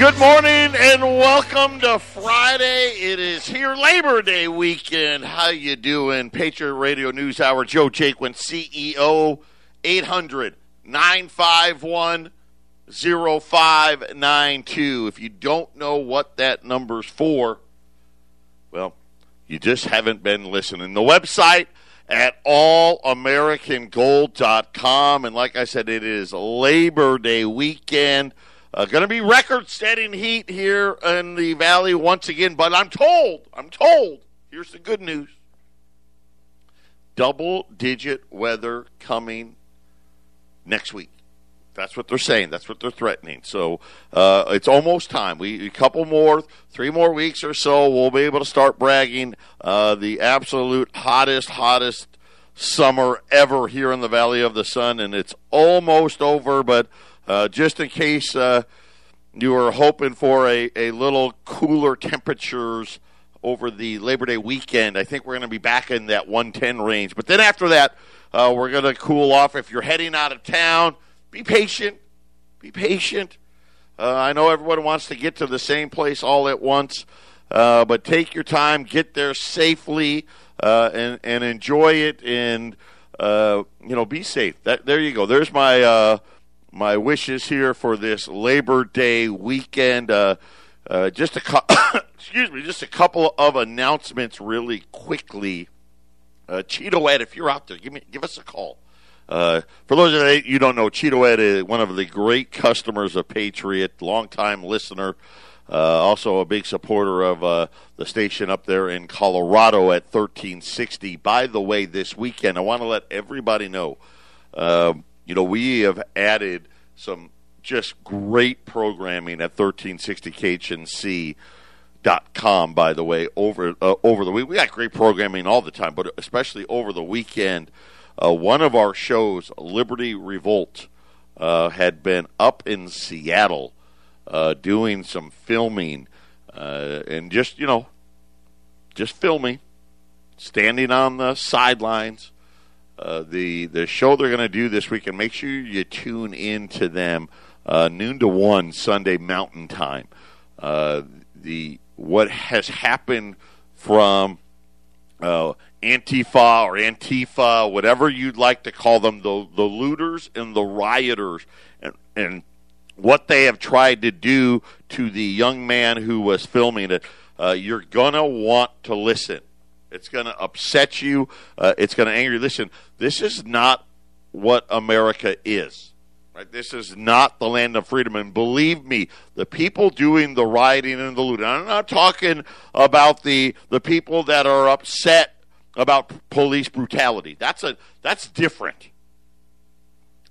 Good morning and welcome to Friday. It is here Labor Day weekend. How you doing? Patriot Radio News Hour. Joe Jaquin, CEO, 800 951 0592. If you don't know what that number's for, well, you just haven't been listening. The website at allamericangold.com. And like I said, it is Labor Day weekend. Uh, going to be record-setting heat here in the valley once again, but I'm told, I'm told. Here's the good news: double-digit weather coming next week. That's what they're saying. That's what they're threatening. So uh, it's almost time. We a couple more, three more weeks or so, we'll be able to start bragging uh, the absolute hottest, hottest summer ever here in the Valley of the Sun, and it's almost over, but uh, just in case uh, you were hoping for a, a little cooler temperatures over the Labor Day weekend, I think we're going to be back in that 110 range. But then after that, uh, we're going to cool off. If you're heading out of town, be patient. Be patient. Uh, I know everyone wants to get to the same place all at once, uh, but take your time, get there safely, and and enjoy it, and you know, be safe. That there you go. There's my my wishes here for this Labor Day weekend. Uh, uh, just a cu- excuse me, just a couple of announcements really quickly. Uh, Cheeto Ed, if you're out there, give me give us a call. Uh, for those of you don't know, Cheeto Ed is one of the great customers of Patriot, longtime listener, uh, also a big supporter of uh, the station up there in Colorado at 1360. By the way, this weekend, I want to let everybody know. Um, you know, we have added some just great programming at 1360khnc.com, by the way, over, uh, over the week. We got great programming all the time, but especially over the weekend. Uh, one of our shows, Liberty Revolt, uh, had been up in Seattle uh, doing some filming uh, and just, you know, just filming, standing on the sidelines uh, the the show they're going to do this week, and make sure you tune in to them uh, noon to one Sunday Mountain Time. Uh, the what has happened from uh, Antifa or Antifa, whatever you'd like to call them, the the looters and the rioters, and and what they have tried to do to the young man who was filming it. Uh, you're gonna want to listen. It's going to upset you. Uh, it's going to anger you. Listen, this is not what America is. Right? This is not the land of freedom. And believe me, the people doing the rioting and the looting. I'm not talking about the the people that are upset about police brutality. That's a that's different.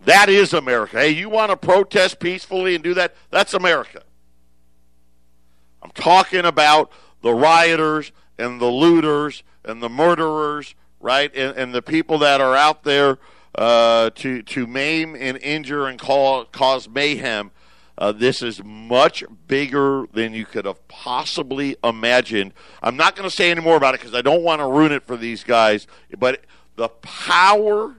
That is America. Hey, you want to protest peacefully and do that? That's America. I'm talking about the rioters and the looters and the murderers, right, and, and the people that are out there uh, to to maim and injure and call, cause mayhem. Uh, this is much bigger than you could have possibly imagined. I'm not going to say any more about it because I don't want to ruin it for these guys. But the power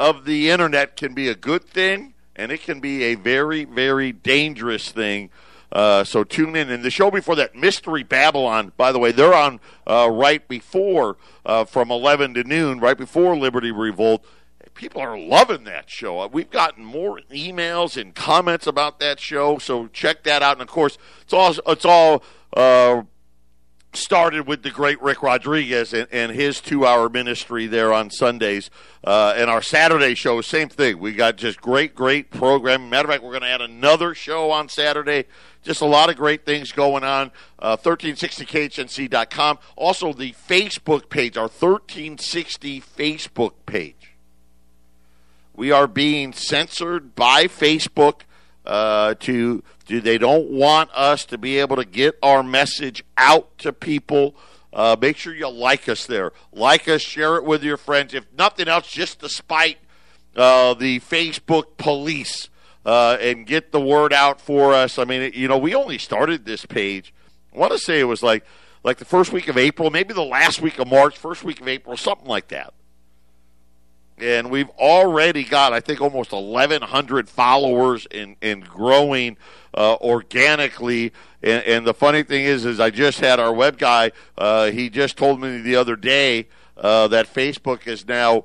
of the internet can be a good thing, and it can be a very, very dangerous thing uh, so tune in. And the show before that, Mystery Babylon, by the way, they're on uh, right before, uh, from 11 to noon, right before Liberty Revolt. People are loving that show. Uh, we've gotten more emails and comments about that show, so check that out. And of course, it's all it's all uh, started with the great Rick Rodriguez and, and his two hour ministry there on Sundays. Uh, and our Saturday show, same thing. We got just great, great program. Matter of fact, we're going to add another show on Saturday. Just a lot of great things going on. Uh, 1360khnc.com. Also, the Facebook page, our 1360 Facebook page. We are being censored by Facebook uh, to do they don't want us to be able to get our message out to people. Uh, make sure you like us there. Like us, share it with your friends. If nothing else, just to spite uh, the Facebook police uh, and get the word out for us. I mean, you know, we only started this page. I want to say it was like like the first week of April, maybe the last week of March, first week of April, something like that. and we've already got, I think, almost 1,100 followers and, and growing uh, organically. And, and, the funny thing is, is I just had our web guy. Uh, he just told me the other day uh, that Facebook is now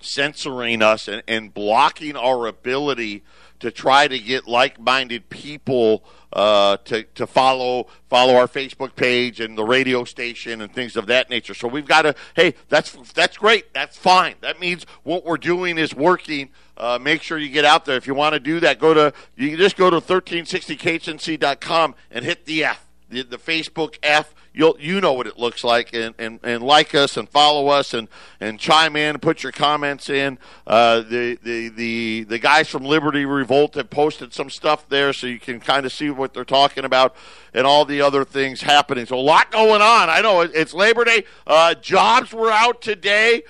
censoring us and, and blocking our ability to try to get like-minded people uh, to to follow follow our Facebook page and the radio station and things of that nature. So we've got to. Hey, that's that's great. That's fine. That means what we're doing is working. Uh, make sure you get out there. If you want to do that, go to you just go to 1360khnc.com and hit the F, the, the Facebook F you'll you know what it looks like and, and, and like us and follow us and, and chime in and put your comments in. Uh, the, the, the, the guys from Liberty Revolt have posted some stuff there so you can kind of see what they're talking about and all the other things happening. So a lot going on. I know it's Labor Day. Uh, jobs were out today.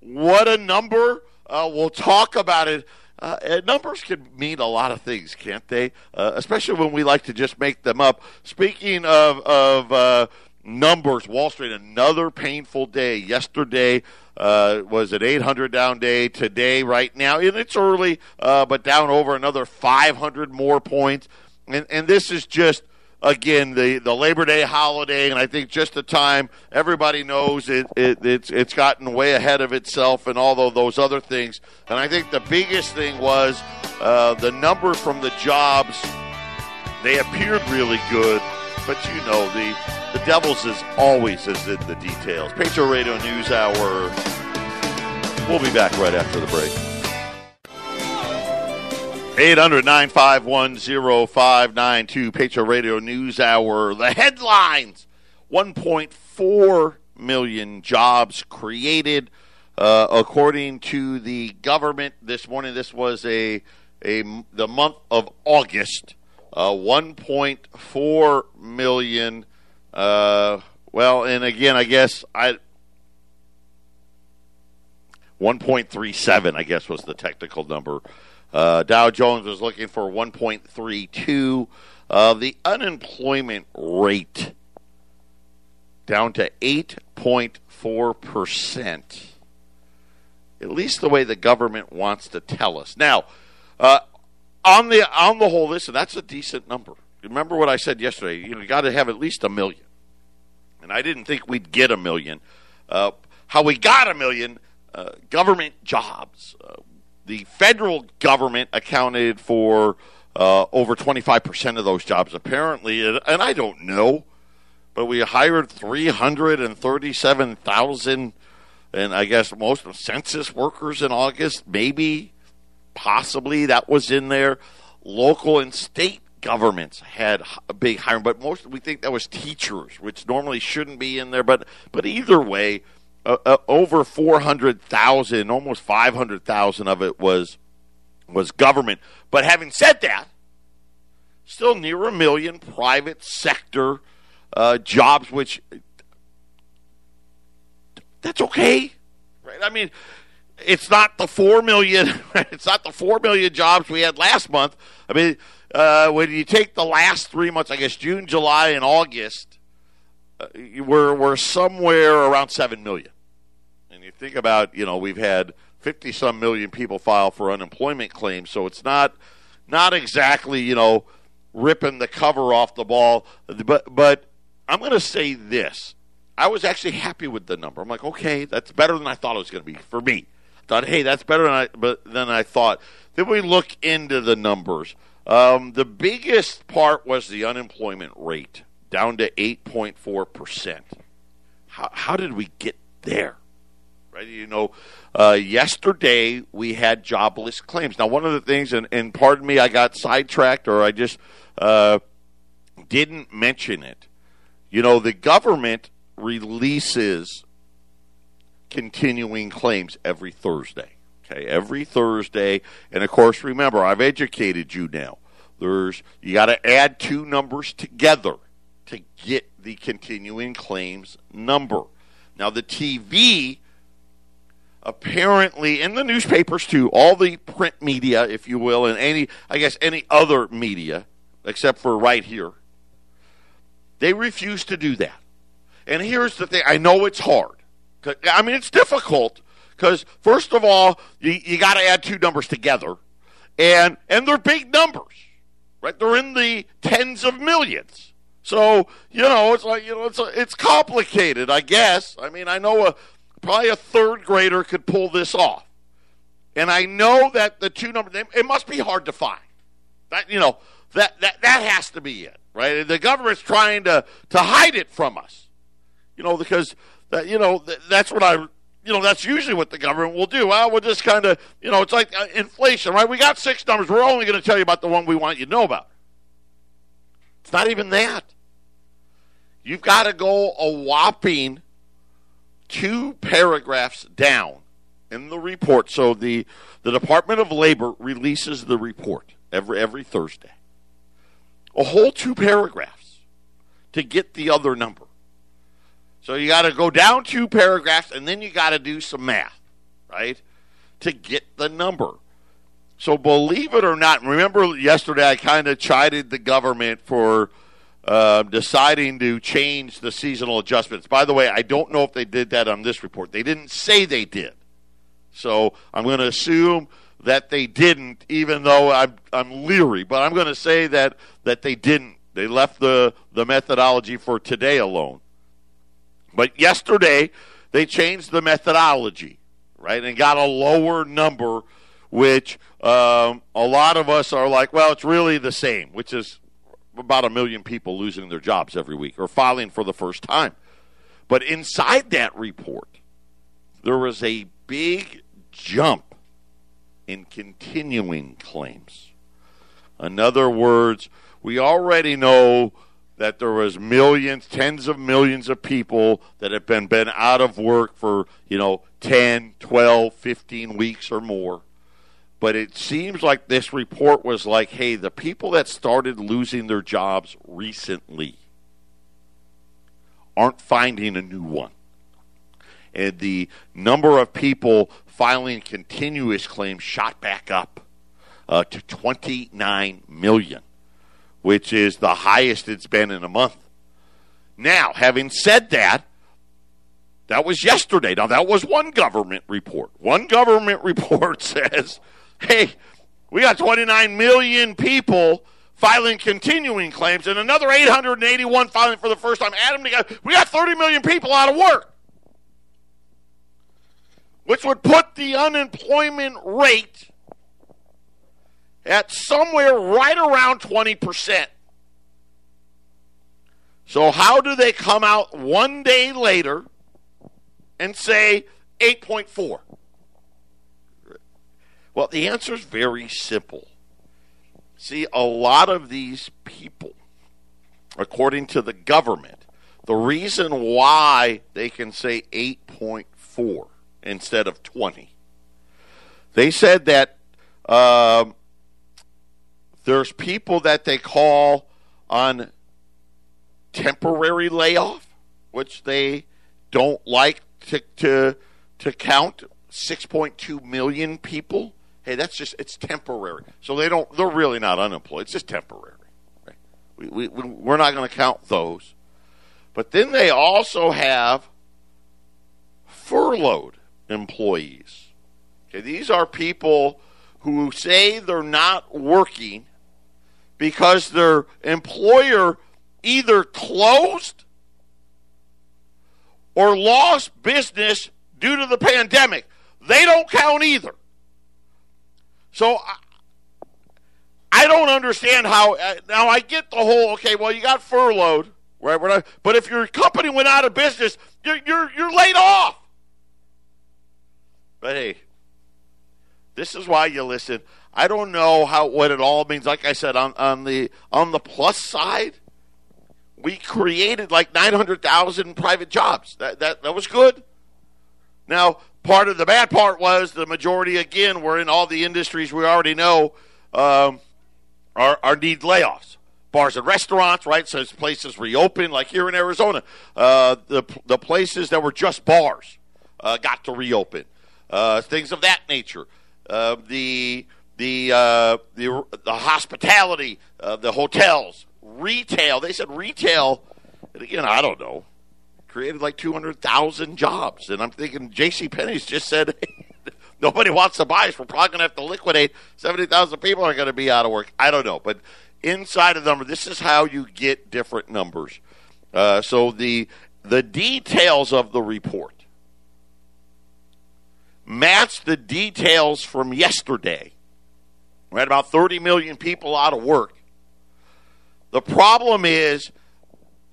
What a number. Uh, we'll talk about it. Uh, numbers can mean a lot of things, can't they? Uh, especially when we like to just make them up. Speaking of of uh, numbers. Wall Street, another painful day. Yesterday uh, was an 800 down day. Today, right now, and it's early, uh, but down over another 500 more points. And, and this is just again the, the Labor Day holiday, and I think just the time everybody knows it, it it's it's gotten way ahead of itself and all of those other things. And I think the biggest thing was uh, the number from the jobs. They appeared really good, but you know the the Devils is always is in the details. Patriot Radio News Hour. We'll be back right after the break. 800 951 Patriot Radio News Hour. The headlines 1.4 million jobs created, uh, according to the government this morning. This was a, a the month of August. Uh, 1.4 million uh, well, and again, I guess I 1.37, I guess, was the technical number. Uh, Dow Jones was looking for 1.32. Uh, the unemployment rate down to 8.4%. At least the way the government wants to tell us. Now, uh, on the on the whole, listen, that's a decent number. Remember what I said yesterday. You know, you got to have at least a million and I didn't think we'd get a million. Uh, how we got a million uh, government jobs. The federal government accounted for uh, over 25% of those jobs, apparently, and I don't know, but we hired 337,000, and I guess most of census workers in August, maybe, possibly that was in there. Local and state governments had a big hiring, but most we think that was teachers, which normally shouldn't be in there. But but either way, uh, uh, over four hundred thousand, almost five hundred thousand of it was was government. But having said that, still near a million private sector uh, jobs, which that's okay, right? I mean. It's not the four million. It's not the four million jobs we had last month. I mean, uh, when you take the last three months, I guess June, July, and August, uh, we're we're somewhere around seven million. Think about, you know, we've had fifty some million people file for unemployment claims, so it's not not exactly, you know, ripping the cover off the ball. But but I'm going to say this: I was actually happy with the number. I'm like, okay, that's better than I thought it was going to be for me. I thought, hey, that's better than I, but then I thought. Then we look into the numbers. Um, the biggest part was the unemployment rate down to 8.4%. How, how did we get there? Right? You know, uh, yesterday we had jobless claims. Now, one of the things, and, and pardon me, I got sidetracked or I just uh, didn't mention it. You know, the government releases continuing claims every Thursday. Okay, every Thursday, and of course, remember, I've educated you now. There's you got to add two numbers together to get the continuing claims number. Now, the TV apparently in the newspapers too, all the print media, if you will, and any, I guess, any other media except for right here, they refuse to do that. And here's the thing: I know it's hard. I mean, it's difficult because first of all, you, you got to add two numbers together, and and they're big numbers, right? They're in the tens of millions. So you know, it's like you know, it's it's complicated, I guess. I mean, I know a probably a third grader could pull this off, and I know that the two numbers it must be hard to find. That you know that that that has to be it, right? The government's trying to to hide it from us, you know, because that you know that's what I you know that's usually what the government will do. Well, we'll just kind of you know it's like uh, inflation, right? We got six numbers. We're only going to tell you about the one we want you to know about. It's not even that. You've got to go a whopping two paragraphs down in the report. So the the Department of Labor releases the report every every Thursday. A whole two paragraphs to get the other number. So you got to go down two paragraphs and then you got to do some math, right? To get the number. So believe it or not, remember yesterday I kind of chided the government for uh, deciding to change the seasonal adjustments. By the way, I don't know if they did that on this report. They didn't say they did. So I'm going to assume that they didn't, even though I'm, I'm leery. But I'm going to say that, that they didn't. They left the, the methodology for today alone. But yesterday, they changed the methodology, right, and got a lower number, which um, a lot of us are like, well, it's really the same, which is about a million people losing their jobs every week or filing for the first time. But inside that report, there was a big jump in continuing claims. In other words, we already know that there was millions, tens of millions of people that have been been out of work for, you know, 10, 12, 15 weeks or more. But it seems like this report was like, hey, the people that started losing their jobs recently aren't finding a new one. And the number of people filing continuous claims shot back up uh, to 29 million, which is the highest it's been in a month. Now, having said that, that was yesterday. Now, that was one government report. One government report says, hey, we got 29 million people filing continuing claims and another 881 filing for the first time. Adam, we got 30 million people out of work which would put the unemployment rate at somewhere right around 20%. So, how do they come out one day later and say 8.4? Well, the answer is very simple. See, a lot of these people, according to the government, the reason why they can say 8.4 instead of 20. They said that um, there's people that they call on temporary layoff, which they don't like to, to, to count 6.2 million people. Hey, that's just, it's temporary. So they don't, they're really not unemployed. It's just temporary. Right? We, we, we're not going to count those. But then they also have furloughed employees. Okay, these are people who say they're not working because their employer either closed or lost business due to the pandemic. They don't count either. So I don't understand how. Uh, now I get the whole okay. Well, you got furloughed, right? But if your company went out of business, you're you're, you're laid off. But hey, this is why you listen. I don't know how what it all means. Like I said, on, on the on the plus side, we created like nine hundred thousand private jobs. That that that was good. Now, part of the bad part was the majority again were in all the industries we already know um, are, are need layoffs. Bars and restaurants, right? So places reopen, like here in Arizona, uh, the the places that were just bars uh, got to reopen uh, things of that nature. Uh, the the uh, the the hospitality, uh, the hotels, retail. They said retail, and again, I don't know. Created like 200,000 jobs. And I'm thinking J.C. Penney's just said nobody wants to buy us. We're probably going to have to liquidate 70,000 people are going to be out of work. I don't know. But inside of the number, this is how you get different numbers. Uh, so the the details of the report match the details from yesterday. We had about 30 million people out of work. The problem is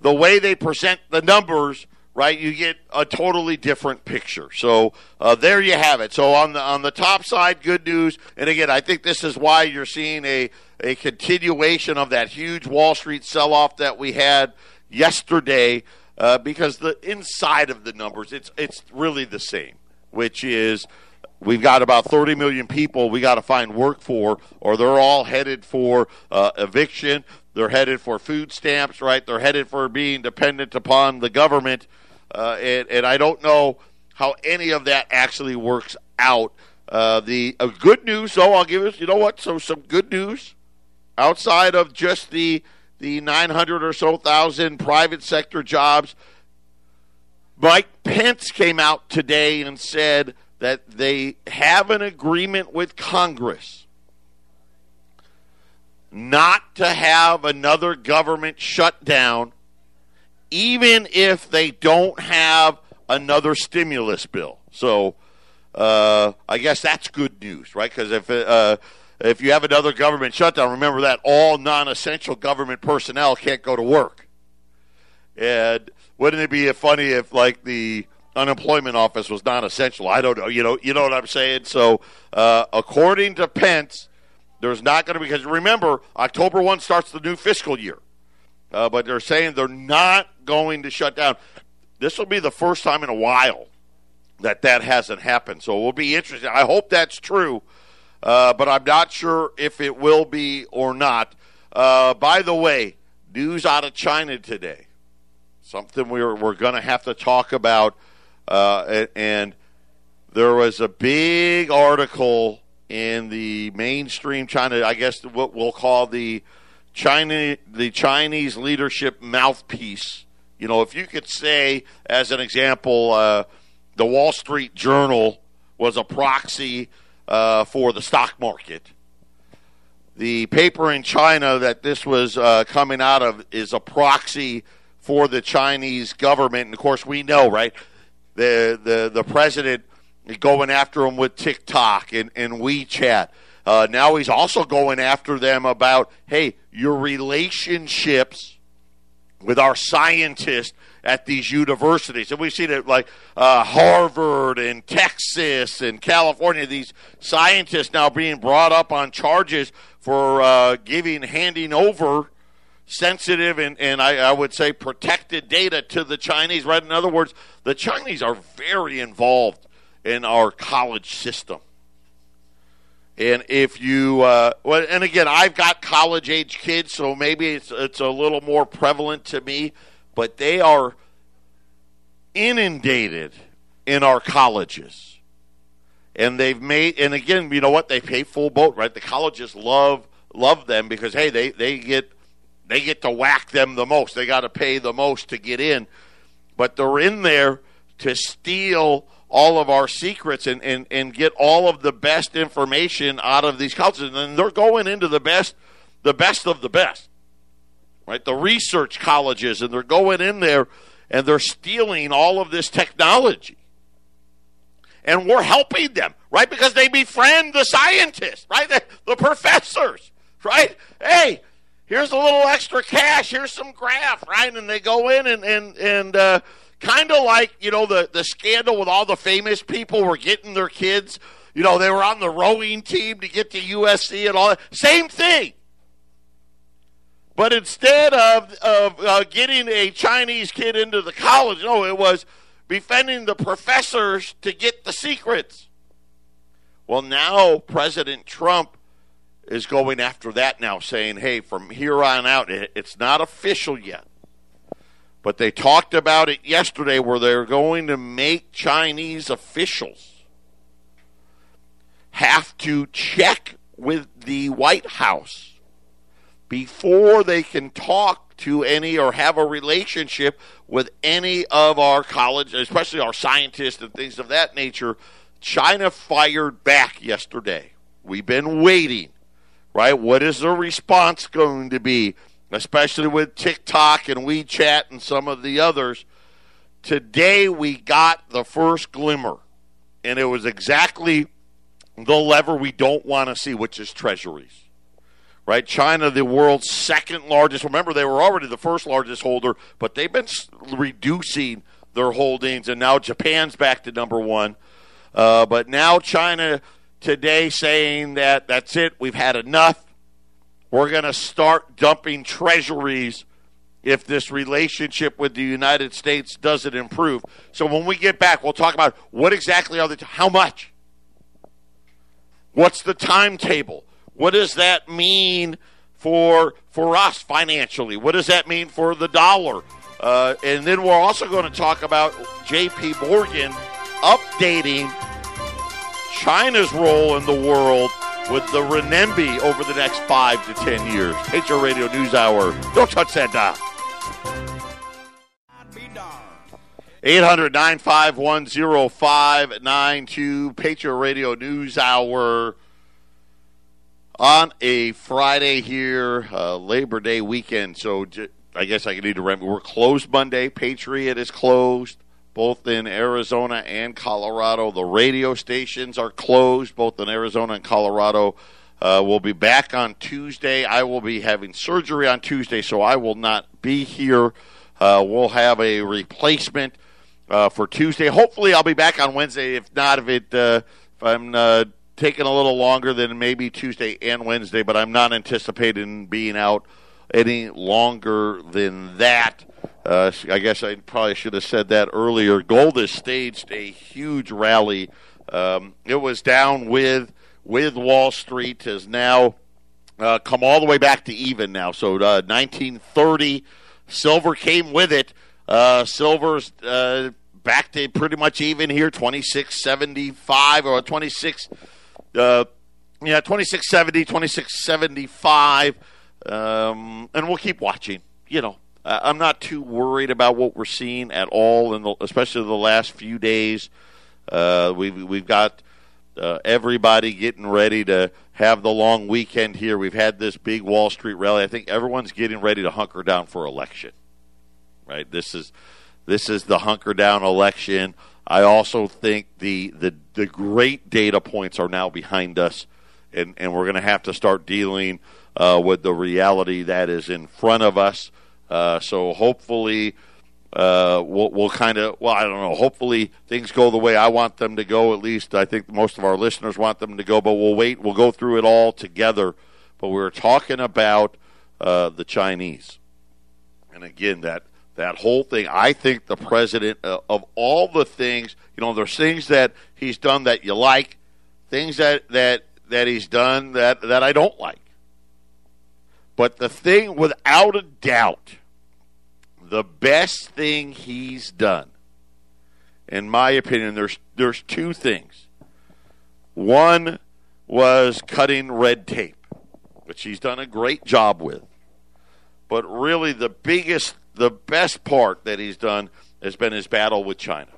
the way they present the numbers, right? You get a totally different picture. So uh, there you have it. So on the on the top side, good news. And again, I think this is why you're seeing a a continuation of that huge Wall Street sell off that we had yesterday. Uh, because the inside of the numbers, it's it's really the same, which is we've got about 30 million people we got to find work for, or they're all headed for uh, eviction. They're headed for food stamps, right? They're headed for being dependent upon the government. Uh, and, and, I don't know how any of that actually works out. Uh, the uh, good news, though, I'll give us, you know what? So some good news outside of just the the 900 or so thousand private sector jobs. Mike Pence came out today and said that they have an agreement with Congress not to have another government shutdown, even if they don't have another stimulus bill. So uh, I guess that's good news, right? Because if uh, if you have another government shutdown, remember that all non-essential government personnel can't go to work. And wouldn't it be funny if, like, the unemployment office was non-essential? I don't know. You know, you know what I'm saying. So, uh, according to Pence, there's not going to be, because remember, October 1 starts the new fiscal year. Uh, but they're saying they're not going to shut down. This will be the first time in a while that that hasn't happened. So it will be interesting. I hope that's true, uh, but I'm not sure if it will be or not. Uh, by the way, news out of China today. Something we're, we're going to have to talk about. Uh, and there was a big article in the mainstream China, I guess what we'll call the China, the Chinese leadership mouthpiece. You know, if you could say, as an example, uh, the Wall Street Journal was a proxy uh, for the stock market. The paper in China that this was uh, coming out of is a proxy for the Chinese government. And of course, we know, right? The the the president going after them with TikTok and, and WeChat. Uh, now he's also going after them about, hey, your relationships with our scientists at these universities. And we've seen it like uh, Harvard and Texas and California, these scientists now being brought up on charges for uh, giving, handing over sensitive and, and I, I, would say protected data to the Chinese. Right? In other words, the Chinese are very involved in our college system. And if you, uh, well, and again, I've got college age kids, so maybe it's it's a little more prevalent to me, but they are inundated in our colleges, and they've made, and again, you know what? They pay full boat, right? The colleges love love them because hey, they they get they get to whack them the most. They got to pay the most to get in, but they're in there to steal all of our secrets and, and, and get all of the best information out of these colleges. And they're going into the best, the best of the best, right? The research colleges, and they're going in there and they're stealing all of this technology. And we're helping them, right? Because they befriend the scientists, right? The, the professors, right? Hey, here's a little extra cash. Here's some graph, right? And they go in and, and, and, uh, Kind of like, you know, the, the scandal with all the famous people were getting their kids. You know, they were on the rowing team to get to USC and all that. Same thing. But instead of, of uh, getting a Chinese kid into the college, no, it was befriending the professors to get the secrets. Well, now President Trump is going after that now, saying, hey, from here on out, it's not official yet. But they talked about it yesterday where they're going to make Chinese officials have to check with the White House before they can talk to any or have a relationship with any of our college, especially our scientists and things of that nature. China fired back yesterday. We've been waiting, right? What is the response going to be, especially with TikTok and WeChat and some of the others? Today we got the first glimmer, and it was exactly the lever we don't want to see, which is treasuries right? China, the world's second largest. Remember, they were already the first largest holder, but they've been reducing their holdings, and now Japan's back to number one. Uh, but now China today saying that that's it, we've had enough. We're going to start dumping treasuries if this relationship with the United States doesn't improve. So when we get back, we'll talk about what exactly are the, how much? What's the timetable? What does that mean for for us financially? What does that mean for the dollar? Uh, and then we're also going to talk about J.P. Morgan updating China's role in the world with the renminbi over the next five to ten years. Patriot Radio News Hour. Don't touch that dial. 800 951 0592 Patriot Radio News Hour on a Friday here, uh, Labor Day weekend. So j- I guess I need to remember we're closed Monday. Patriot is closed both in Arizona and Colorado. The radio stations are closed both in Arizona and Colorado. Uh, we'll be back on Tuesday. I will be having surgery on Tuesday, so I will not be here. Uh, we'll have a replacement uh, for Tuesday. Hopefully, I'll be back on Wednesday. If not, if it uh, if I'm uh, taking a little longer than maybe Tuesday and Wednesday, but I'm not anticipating being out any longer than that. Uh, I guess I probably should have said that earlier. Gold has staged a huge rally. Um, it was down with with Wall Street has now uh, come all the way back to even now. So uh, 1930, silver came with it. Uh, silver's uh, back to pretty much even here, 26.75 or 26 uh, yeah, 2670, 2675. Um, and we'll keep watching. You know, I'm not too worried about what we're seeing at all, in the, especially the last few days. Uh, we've we've got uh, everybody getting ready to have the long weekend here. We've had this big Wall Street rally. I think everyone's getting ready to hunker down for election. Right. This is this is the hunker down election. I also think the the the great data points are now behind us, and and we're going to have to start dealing uh, with the reality that is in front of us. Uh, so hopefully. Uh, we'll, we'll kind of well, I don't know. Hopefully things go the way I want them to go. At least I think most of our listeners want them to go. But we'll wait. We'll go through it all together. But we are talking about uh, the Chinese, and again that that whole thing. I think the president, uh, of all the things, you know, there's things that he's done that you like, things that that that he's done that that I don't like. But the thing, without a doubt, the best thing he's done, in my opinion, there's there's two things. One was cutting red tape, which he's done a great job with. But really, the biggest the best part that he's done has been his battle with China.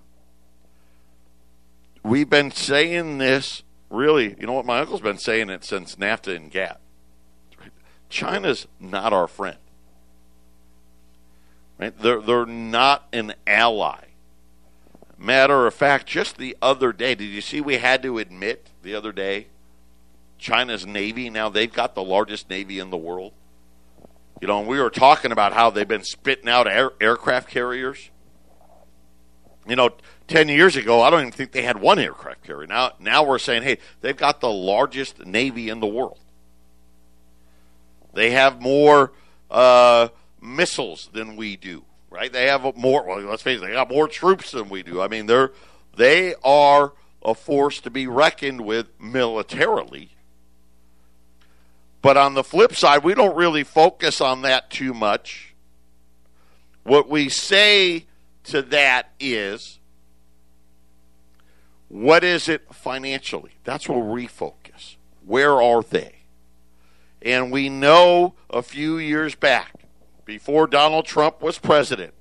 We've been saying this really, you know what? My uncle's been saying it since NAFTA and GATT. China's not our friend. Right? They're, they're not an ally. Matter of fact, just the other day, did you see we had to admit the other day China's Navy, now they've got the largest Navy in the world? You know, and we were talking about how they've been spitting out air, aircraft carriers. You know, 10 years ago, I don't even think they had one aircraft carrier. Now, now we're saying, hey, they've got the largest Navy in the world. They have more uh, missiles than we do, right? They have more, well, let's face it, they got more troops than we do. I mean, they're, they are a force to be reckoned with militarily. But on the flip side, we don't really focus on that too much. What we say to that is, what is it financially? That's where we focus. Where are they? And we know a few years back, before Donald Trump was president,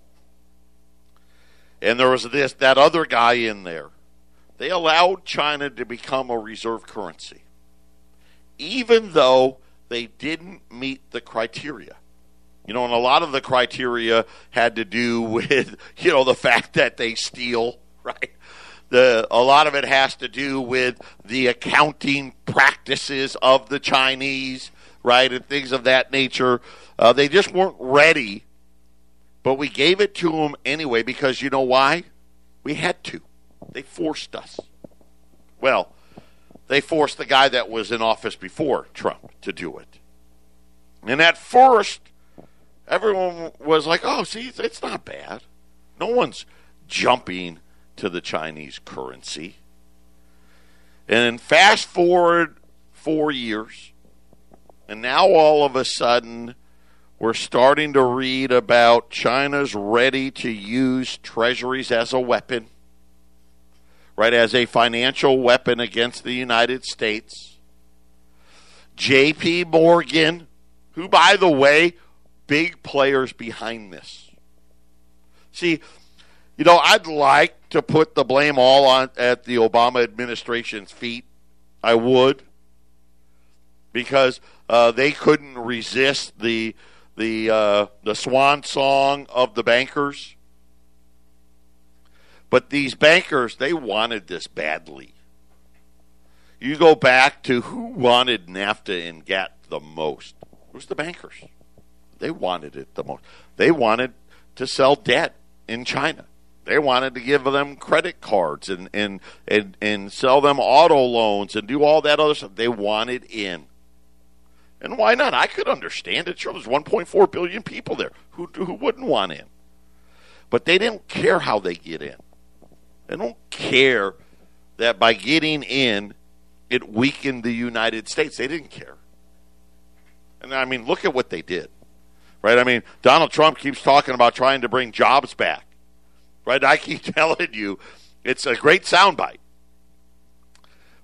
and there was this that other guy in there, they allowed China to become a reserve currency, even though they didn't meet the criteria. You know, and a lot of the criteria had to do with, you know, the fact that they steal, right? The, a lot of it has to do with the accounting practices of the Chinese, right, and things of that nature. Uh, they just weren't ready, but we gave it to them anyway because you know why? We had to. They forced us. Well, they forced the guy that was in office before Trump to do it. And at first, everyone was like, oh, see, it's not bad. No one's jumping to the Chinese currency. And fast forward four years, and now all of a sudden, we're starting to read about China's ready to use treasuries as a weapon, right, as a financial weapon against the United States. JP Morgan, who, by the way, big players behind this. See, you know, I'd like to put the blame all on at the Obama administration's feet. I would, because uh, they couldn't resist the the uh, the swan song of the bankers. But these bankers, they wanted this badly. You go back to who wanted NAFTA and GATT the most? It was the bankers. They wanted it the most. They wanted to sell debt in China. They wanted to give them credit cards and, and, and, and sell them auto loans and do all that other stuff. They wanted in. And why not? I could understand it. Sure, there's 1.4 billion people there. Who, who wouldn't want in? But they didn't care how they get in. They don't care that by getting in, it weakened the United States. They didn't care. And I mean, look at what they did right? I mean, Donald Trump keeps talking about trying to bring jobs back, right? I keep telling you, it's a great soundbite.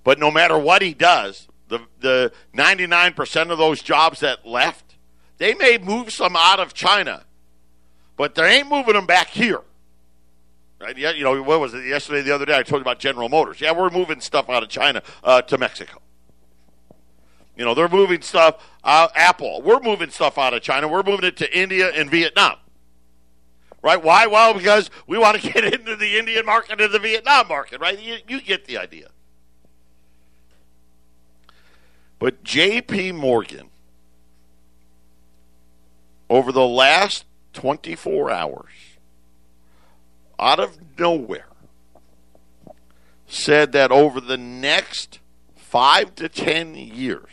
But no matter what he does, the the 99% of those jobs that left, they may move some out of China, but they ain't moving them back here. Right? Yeah, you know, what was it yesterday, the other day? I told you about General Motors. Yeah, we're moving stuff out of China uh, to Mexico. You know, they're moving stuff. Uh, Apple, we're moving stuff out of China. We're moving it to India and Vietnam. Right? Why? Well, because we want to get into the Indian market and the Vietnam market. Right? You, you get the idea. But J.P. Morgan, over the last 24 hours, out of nowhere, said that over the next five to ten years,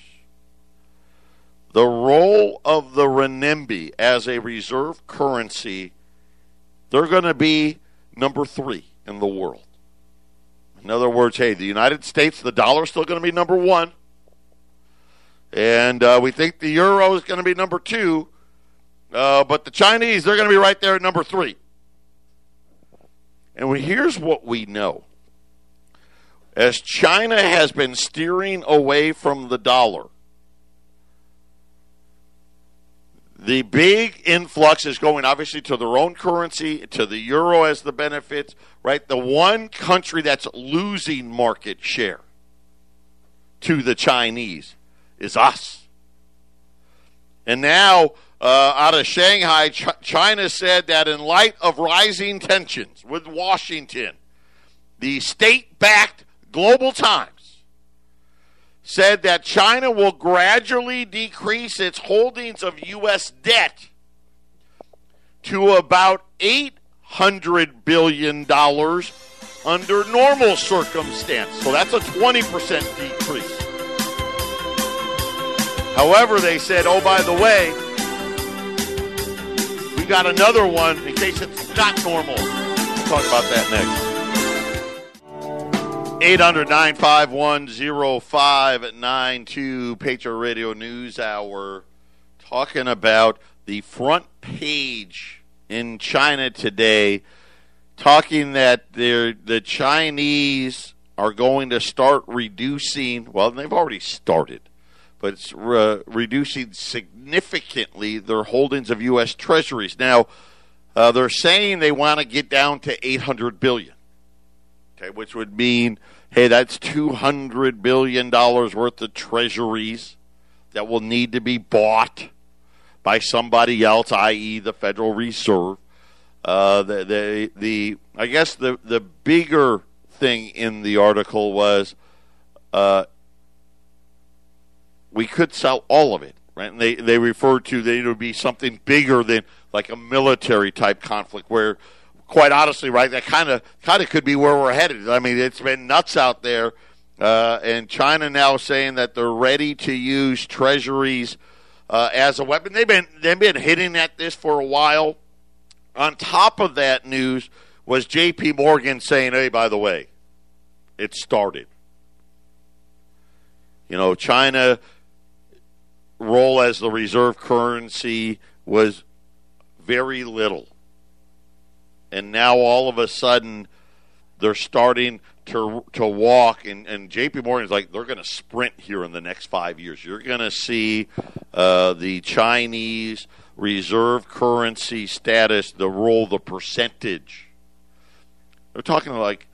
the role of the renminbi as a reserve currency, they're going to be number three in the world. In other words, hey, the United States, the dollar is still going to be number one. And uh, we think the euro is going to be number two. Uh, but the Chinese, they're going to be right there at number three. And we, here's what we know. As China has been steering away from the dollar, The big influx is going obviously to their own currency, to the euro as the benefits, right? The one country that's losing market share to the Chinese is us. And now, uh, out of Shanghai, Ch- China said that in light of rising tensions with Washington, the state backed Global Times said that China will gradually decrease its holdings of U.S. debt to about $800 billion under normal circumstances. So that's a 20% decrease. However, they said, oh, by the way, we got another one in case it's not normal. We'll talk about that next. 800 951 0592 Patriot Radio News Hour talking about the front page in China today, talking that the Chinese are going to start reducing, well, they've already started, but it's re- reducing significantly their holdings of U.S. Treasuries. Now, uh, they're saying they want to get down to 800 billion, okay, which would mean, hey, that's 200 billion dollars worth of Treasuries that will need to be bought by somebody else, i.e., the Federal Reserve. Uh, the, the the I guess the the bigger thing in the article was uh, we could sell all of it, right? And they they referred to that it would be something bigger than like a military type conflict, where quite honestly, right, that kind of kind of could be where we're headed. I mean, it's been nuts out there, uh, and China now saying that they're ready to use treasuries uh, as a weapon. They've been they've been hitting at this for a while. On top of that news was J.P. Morgan saying, "Hey, by the way, it started." You know, China role as the reserve currency was very little. And now all of a sudden they're starting to to walk and, and JP Morgan's like they're gonna sprint here in the next five years. You're gonna see uh, the Chinese reserve currency status, the role, the percentage. They're talking like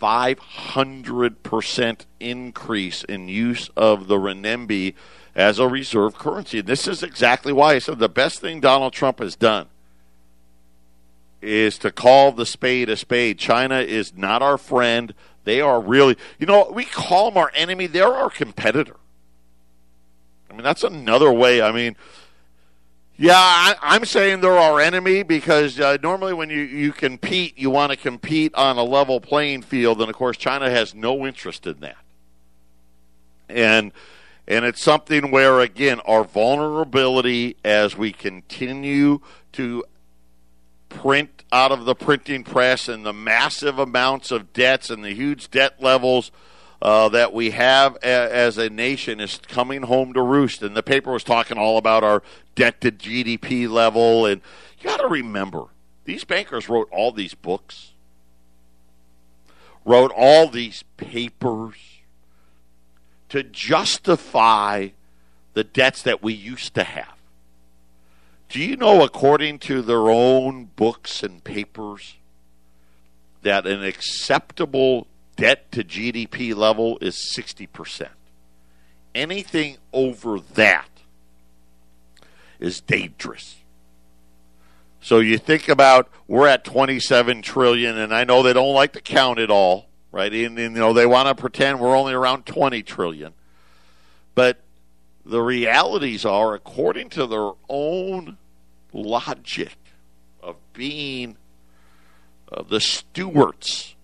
500% increase in use of the renminbi as a reserve currency. And this is exactly why I said the best thing Donald Trump has done is to call the spade a spade. China is not our friend. They are really, you know, we call them our enemy. They're our competitor. I mean, that's another way. I mean, yeah, I, am saying they're our enemy because uh, normally when you, you compete, you want to compete on a level playing field, and of course, China has no interest in that. And and it's something where again our vulnerability as we continue to print out of the printing press and the massive amounts of debts and the huge debt levels uh, that we have a, as a nation is coming home to roost. And the paper was talking all about our debt to GDP level. And you got to remember, these bankers wrote all these books, wrote all these papers to justify the debts that we used to have. Do you know, according to their own books and papers, that an acceptable debt to GDP level is 60%. Anything over that is dangerous. So you think about we're at 27 trillion and I know they don't like to count it all, right? And, and you know they want to pretend we're only around 20 trillion. But the realities are according to their own logic of being uh, the stewards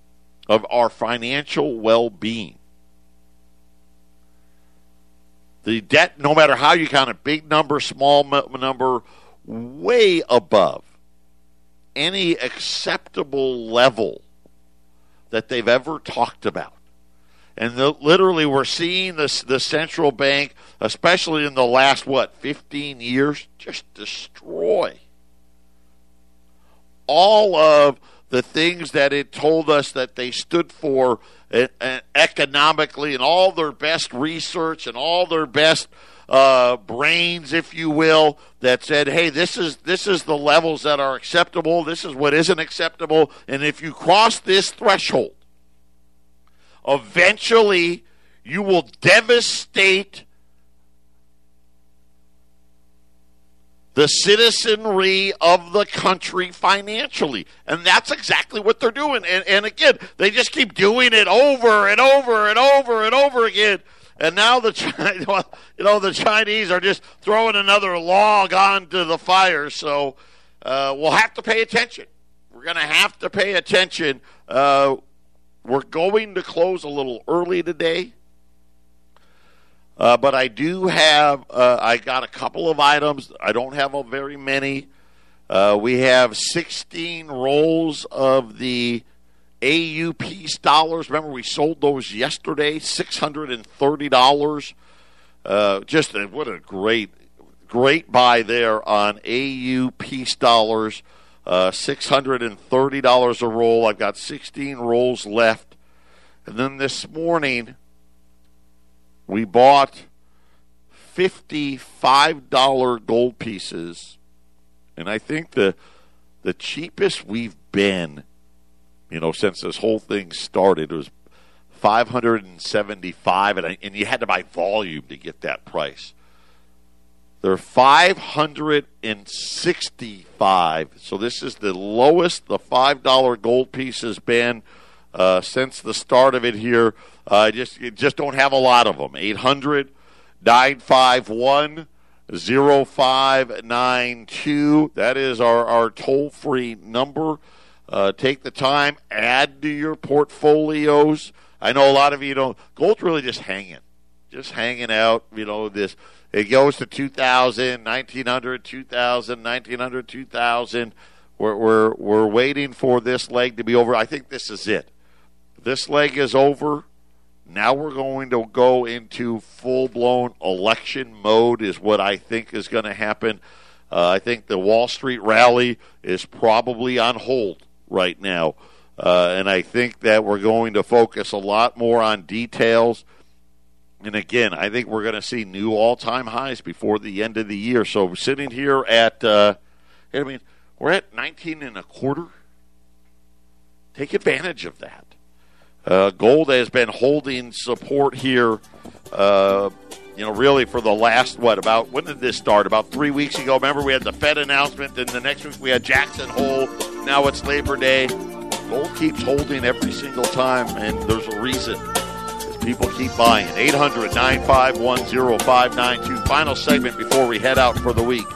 of our financial well being. The debt, no matter how you count it, big number, small number, way above any acceptable level that they've ever talked about. And the, literally, we're seeing this, the central bank, especially in the last, what, 15 years, just destroy all of the things that it told us that they stood for uh, uh, economically and all their best research and all their best uh, brains, if you will, that said, "Hey, this is this is the levels that are acceptable. This is what isn't acceptable, and if you cross this threshold, eventually you will devastate the citizenry of the country financially. And that's exactly what they're doing. And, and again, they just keep doing it over and over and over and over again. And now the you know the Chinese are just throwing another log onto the fire. So uh, we'll have to pay attention. We're going to have to pay attention. Uh, we're going to close a little early today. Uh, but I do have, uh, I got a couple of items. I don't have a very many. Uh, we have 16 rolls of the AU Peace dollars. Remember, we sold those yesterday, $630. Uh, just a, what a great, great buy there on AU Peace dollars. Uh, $630 a roll. I've got 16 rolls left. And then this morning, we bought $55 gold pieces. And I think the the cheapest we've been, you know, since this whole thing started It was 575 and, I, and you had to buy volume to get that price. They're 565. So this is the lowest the $5 gold piece has been uh, since the start of it here. Uh, just just don't have a lot of them. 800 951 0592. That is our, our toll free number. Uh, take the time, add to your portfolios. I know a lot of you don't. Gold's really just hanging, just hanging out. You know, this it goes to 2000, 1900, 2000, 1900, 2000. We're, we're, we're waiting for this leg to be over. I think this is it. This leg is over. Now we're going to go into full blown election mode, is what I think is going to happen. Uh, I think the Wall Street rally is probably on hold right now. Uh, and I think that we're going to focus a lot more on details. And again, I think we're going to see new all time highs before the end of the year. So sitting here at, uh, I mean, we're at 19 and a quarter. Take advantage of that. Uh, gold has been holding support here, uh, you know, really for the last, what, about, when did this start? About three weeks ago. Remember, we had the Fed announcement, then the next week we had Jackson Hole. Now it's Labor Day. Gold keeps holding every single time, and there's a reason. As people keep buying. 800 951 0592. Final segment before we head out for the week.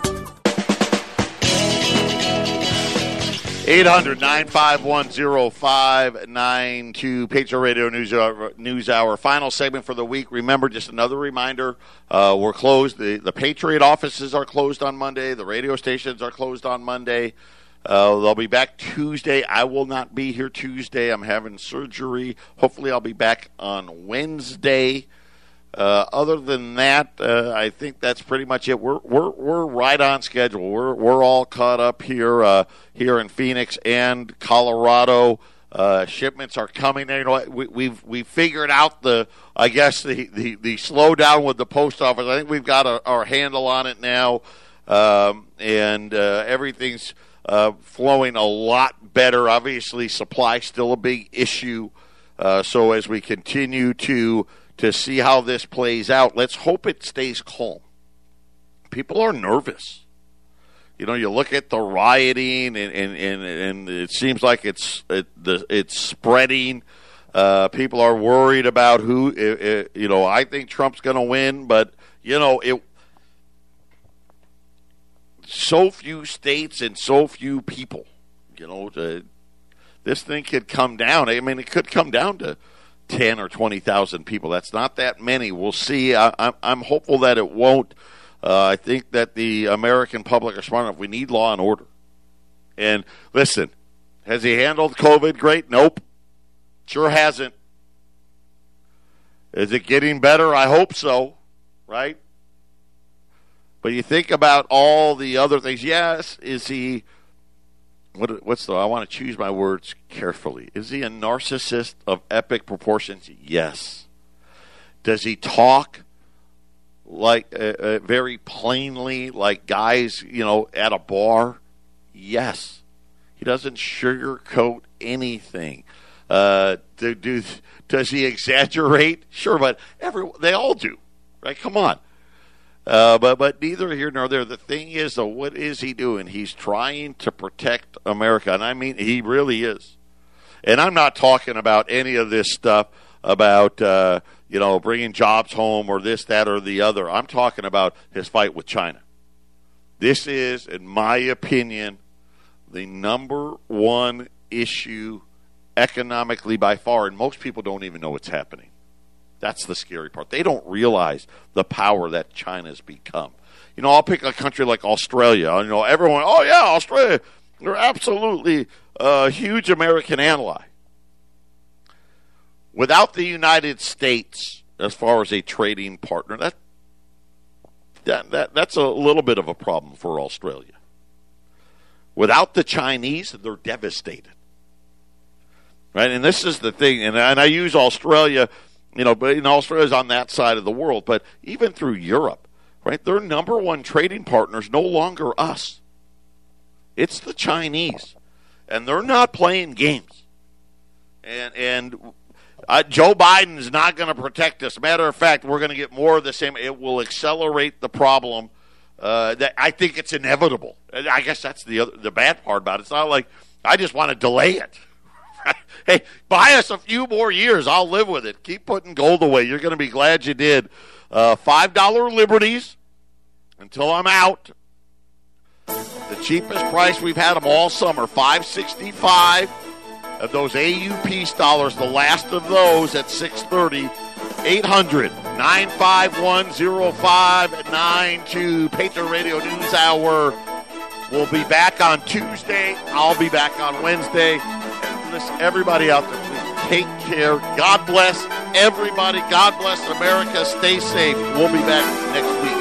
800 951 0592. Patriot Radio News Hour, News Hour. Final segment for the week. Remember, just another reminder uh, we're closed. The, the Patriot offices are closed on Monday, the radio stations are closed on Monday. Uh, they'll be back Tuesday. I will not be here Tuesday. I'm having surgery. Hopefully, I'll be back on Wednesday. Uh, other than that, uh, I think that's pretty much it. We're we're we're right on schedule. We're we're all caught up here uh, here in Phoenix and Colorado. Uh, shipments are coming. You know, we, we've we figured out the I guess the, the, the slowdown with the post office. I think we've got a, our handle on it now, um, and uh, everything's uh, flowing a lot better. Obviously, supply still a big issue. so as we continue to to see how this plays out. Let's hope it stays calm. People are nervous. You know, you look at the rioting, and and, and, and it seems like it's it, the, it's spreading. Uh, people are worried about who. It, it, you know, I think Trump's going to win, but you know, it. So few states and so few people. You know, to, this thing could come down. I mean, it could come down to ten or twenty thousand people. That's not that many. We'll see. I, am hopeful that it won't. Uh, I think that the American public are smart enough. We need law and order. And listen, has he handled COVID great? Nope. Sure hasn't. Is it getting better? I hope so. Right. But you think about all the other things. Yes, is he? What, what's the? I want to choose my words carefully. Is he a narcissist of epic proportions? Yes. Does he talk like uh, uh, very plainly, like guys, you know, at a bar? Yes. He doesn't sugarcoat anything. Uh, do, do, does he exaggerate? Sure, but every they all do, right? Come on. Uh, but but neither here nor there. The thing is, though, what is he doing? He's trying to protect America, and I mean, he really is. And I'm not talking about any of this stuff about uh, you know bringing jobs home or this, that, or the other. I'm talking about his fight with China. This is, in my opinion, the number one issue economically by far, and most people don't even know what's happening. That's the scary part. They don't realize the power that China's become. You know, I'll pick a country like Australia. You know, everyone, oh yeah, Australia, they're absolutely a huge American ally. Without the United States, as far as a trading partner, that that, that that's a little bit of a problem for Australia. Without the Chinese, they're devastated. Right? And this is the thing, and, and I use Australia you know, but in Australia's on that side of the world. But even through Europe, right? Their number one trading partner is no longer us. It's the Chinese, and they're not playing games. And and uh, Joe Biden is not going to protect us. Matter of fact, we're going to get more of the same. It will accelerate the problem. Uh, that I think it's inevitable. I guess that's the other, the bad part about it. It's not like I just want to delay it. Hey, buy us a few more years. I'll live with it. Keep putting gold away. You're going to be glad you did. Uh, Five dollar liberties until I'm out. The cheapest price we've had them all summer, five sixty five. Of those AUP dollars, the last of those at six thirty. 800 951 0592. Patriot Radio News Hour. We'll be back on Tuesday. I'll be back on Wednesday. Listen, everybody out there, please take care. God bless everybody. God bless America. Stay safe. We'll be back next week.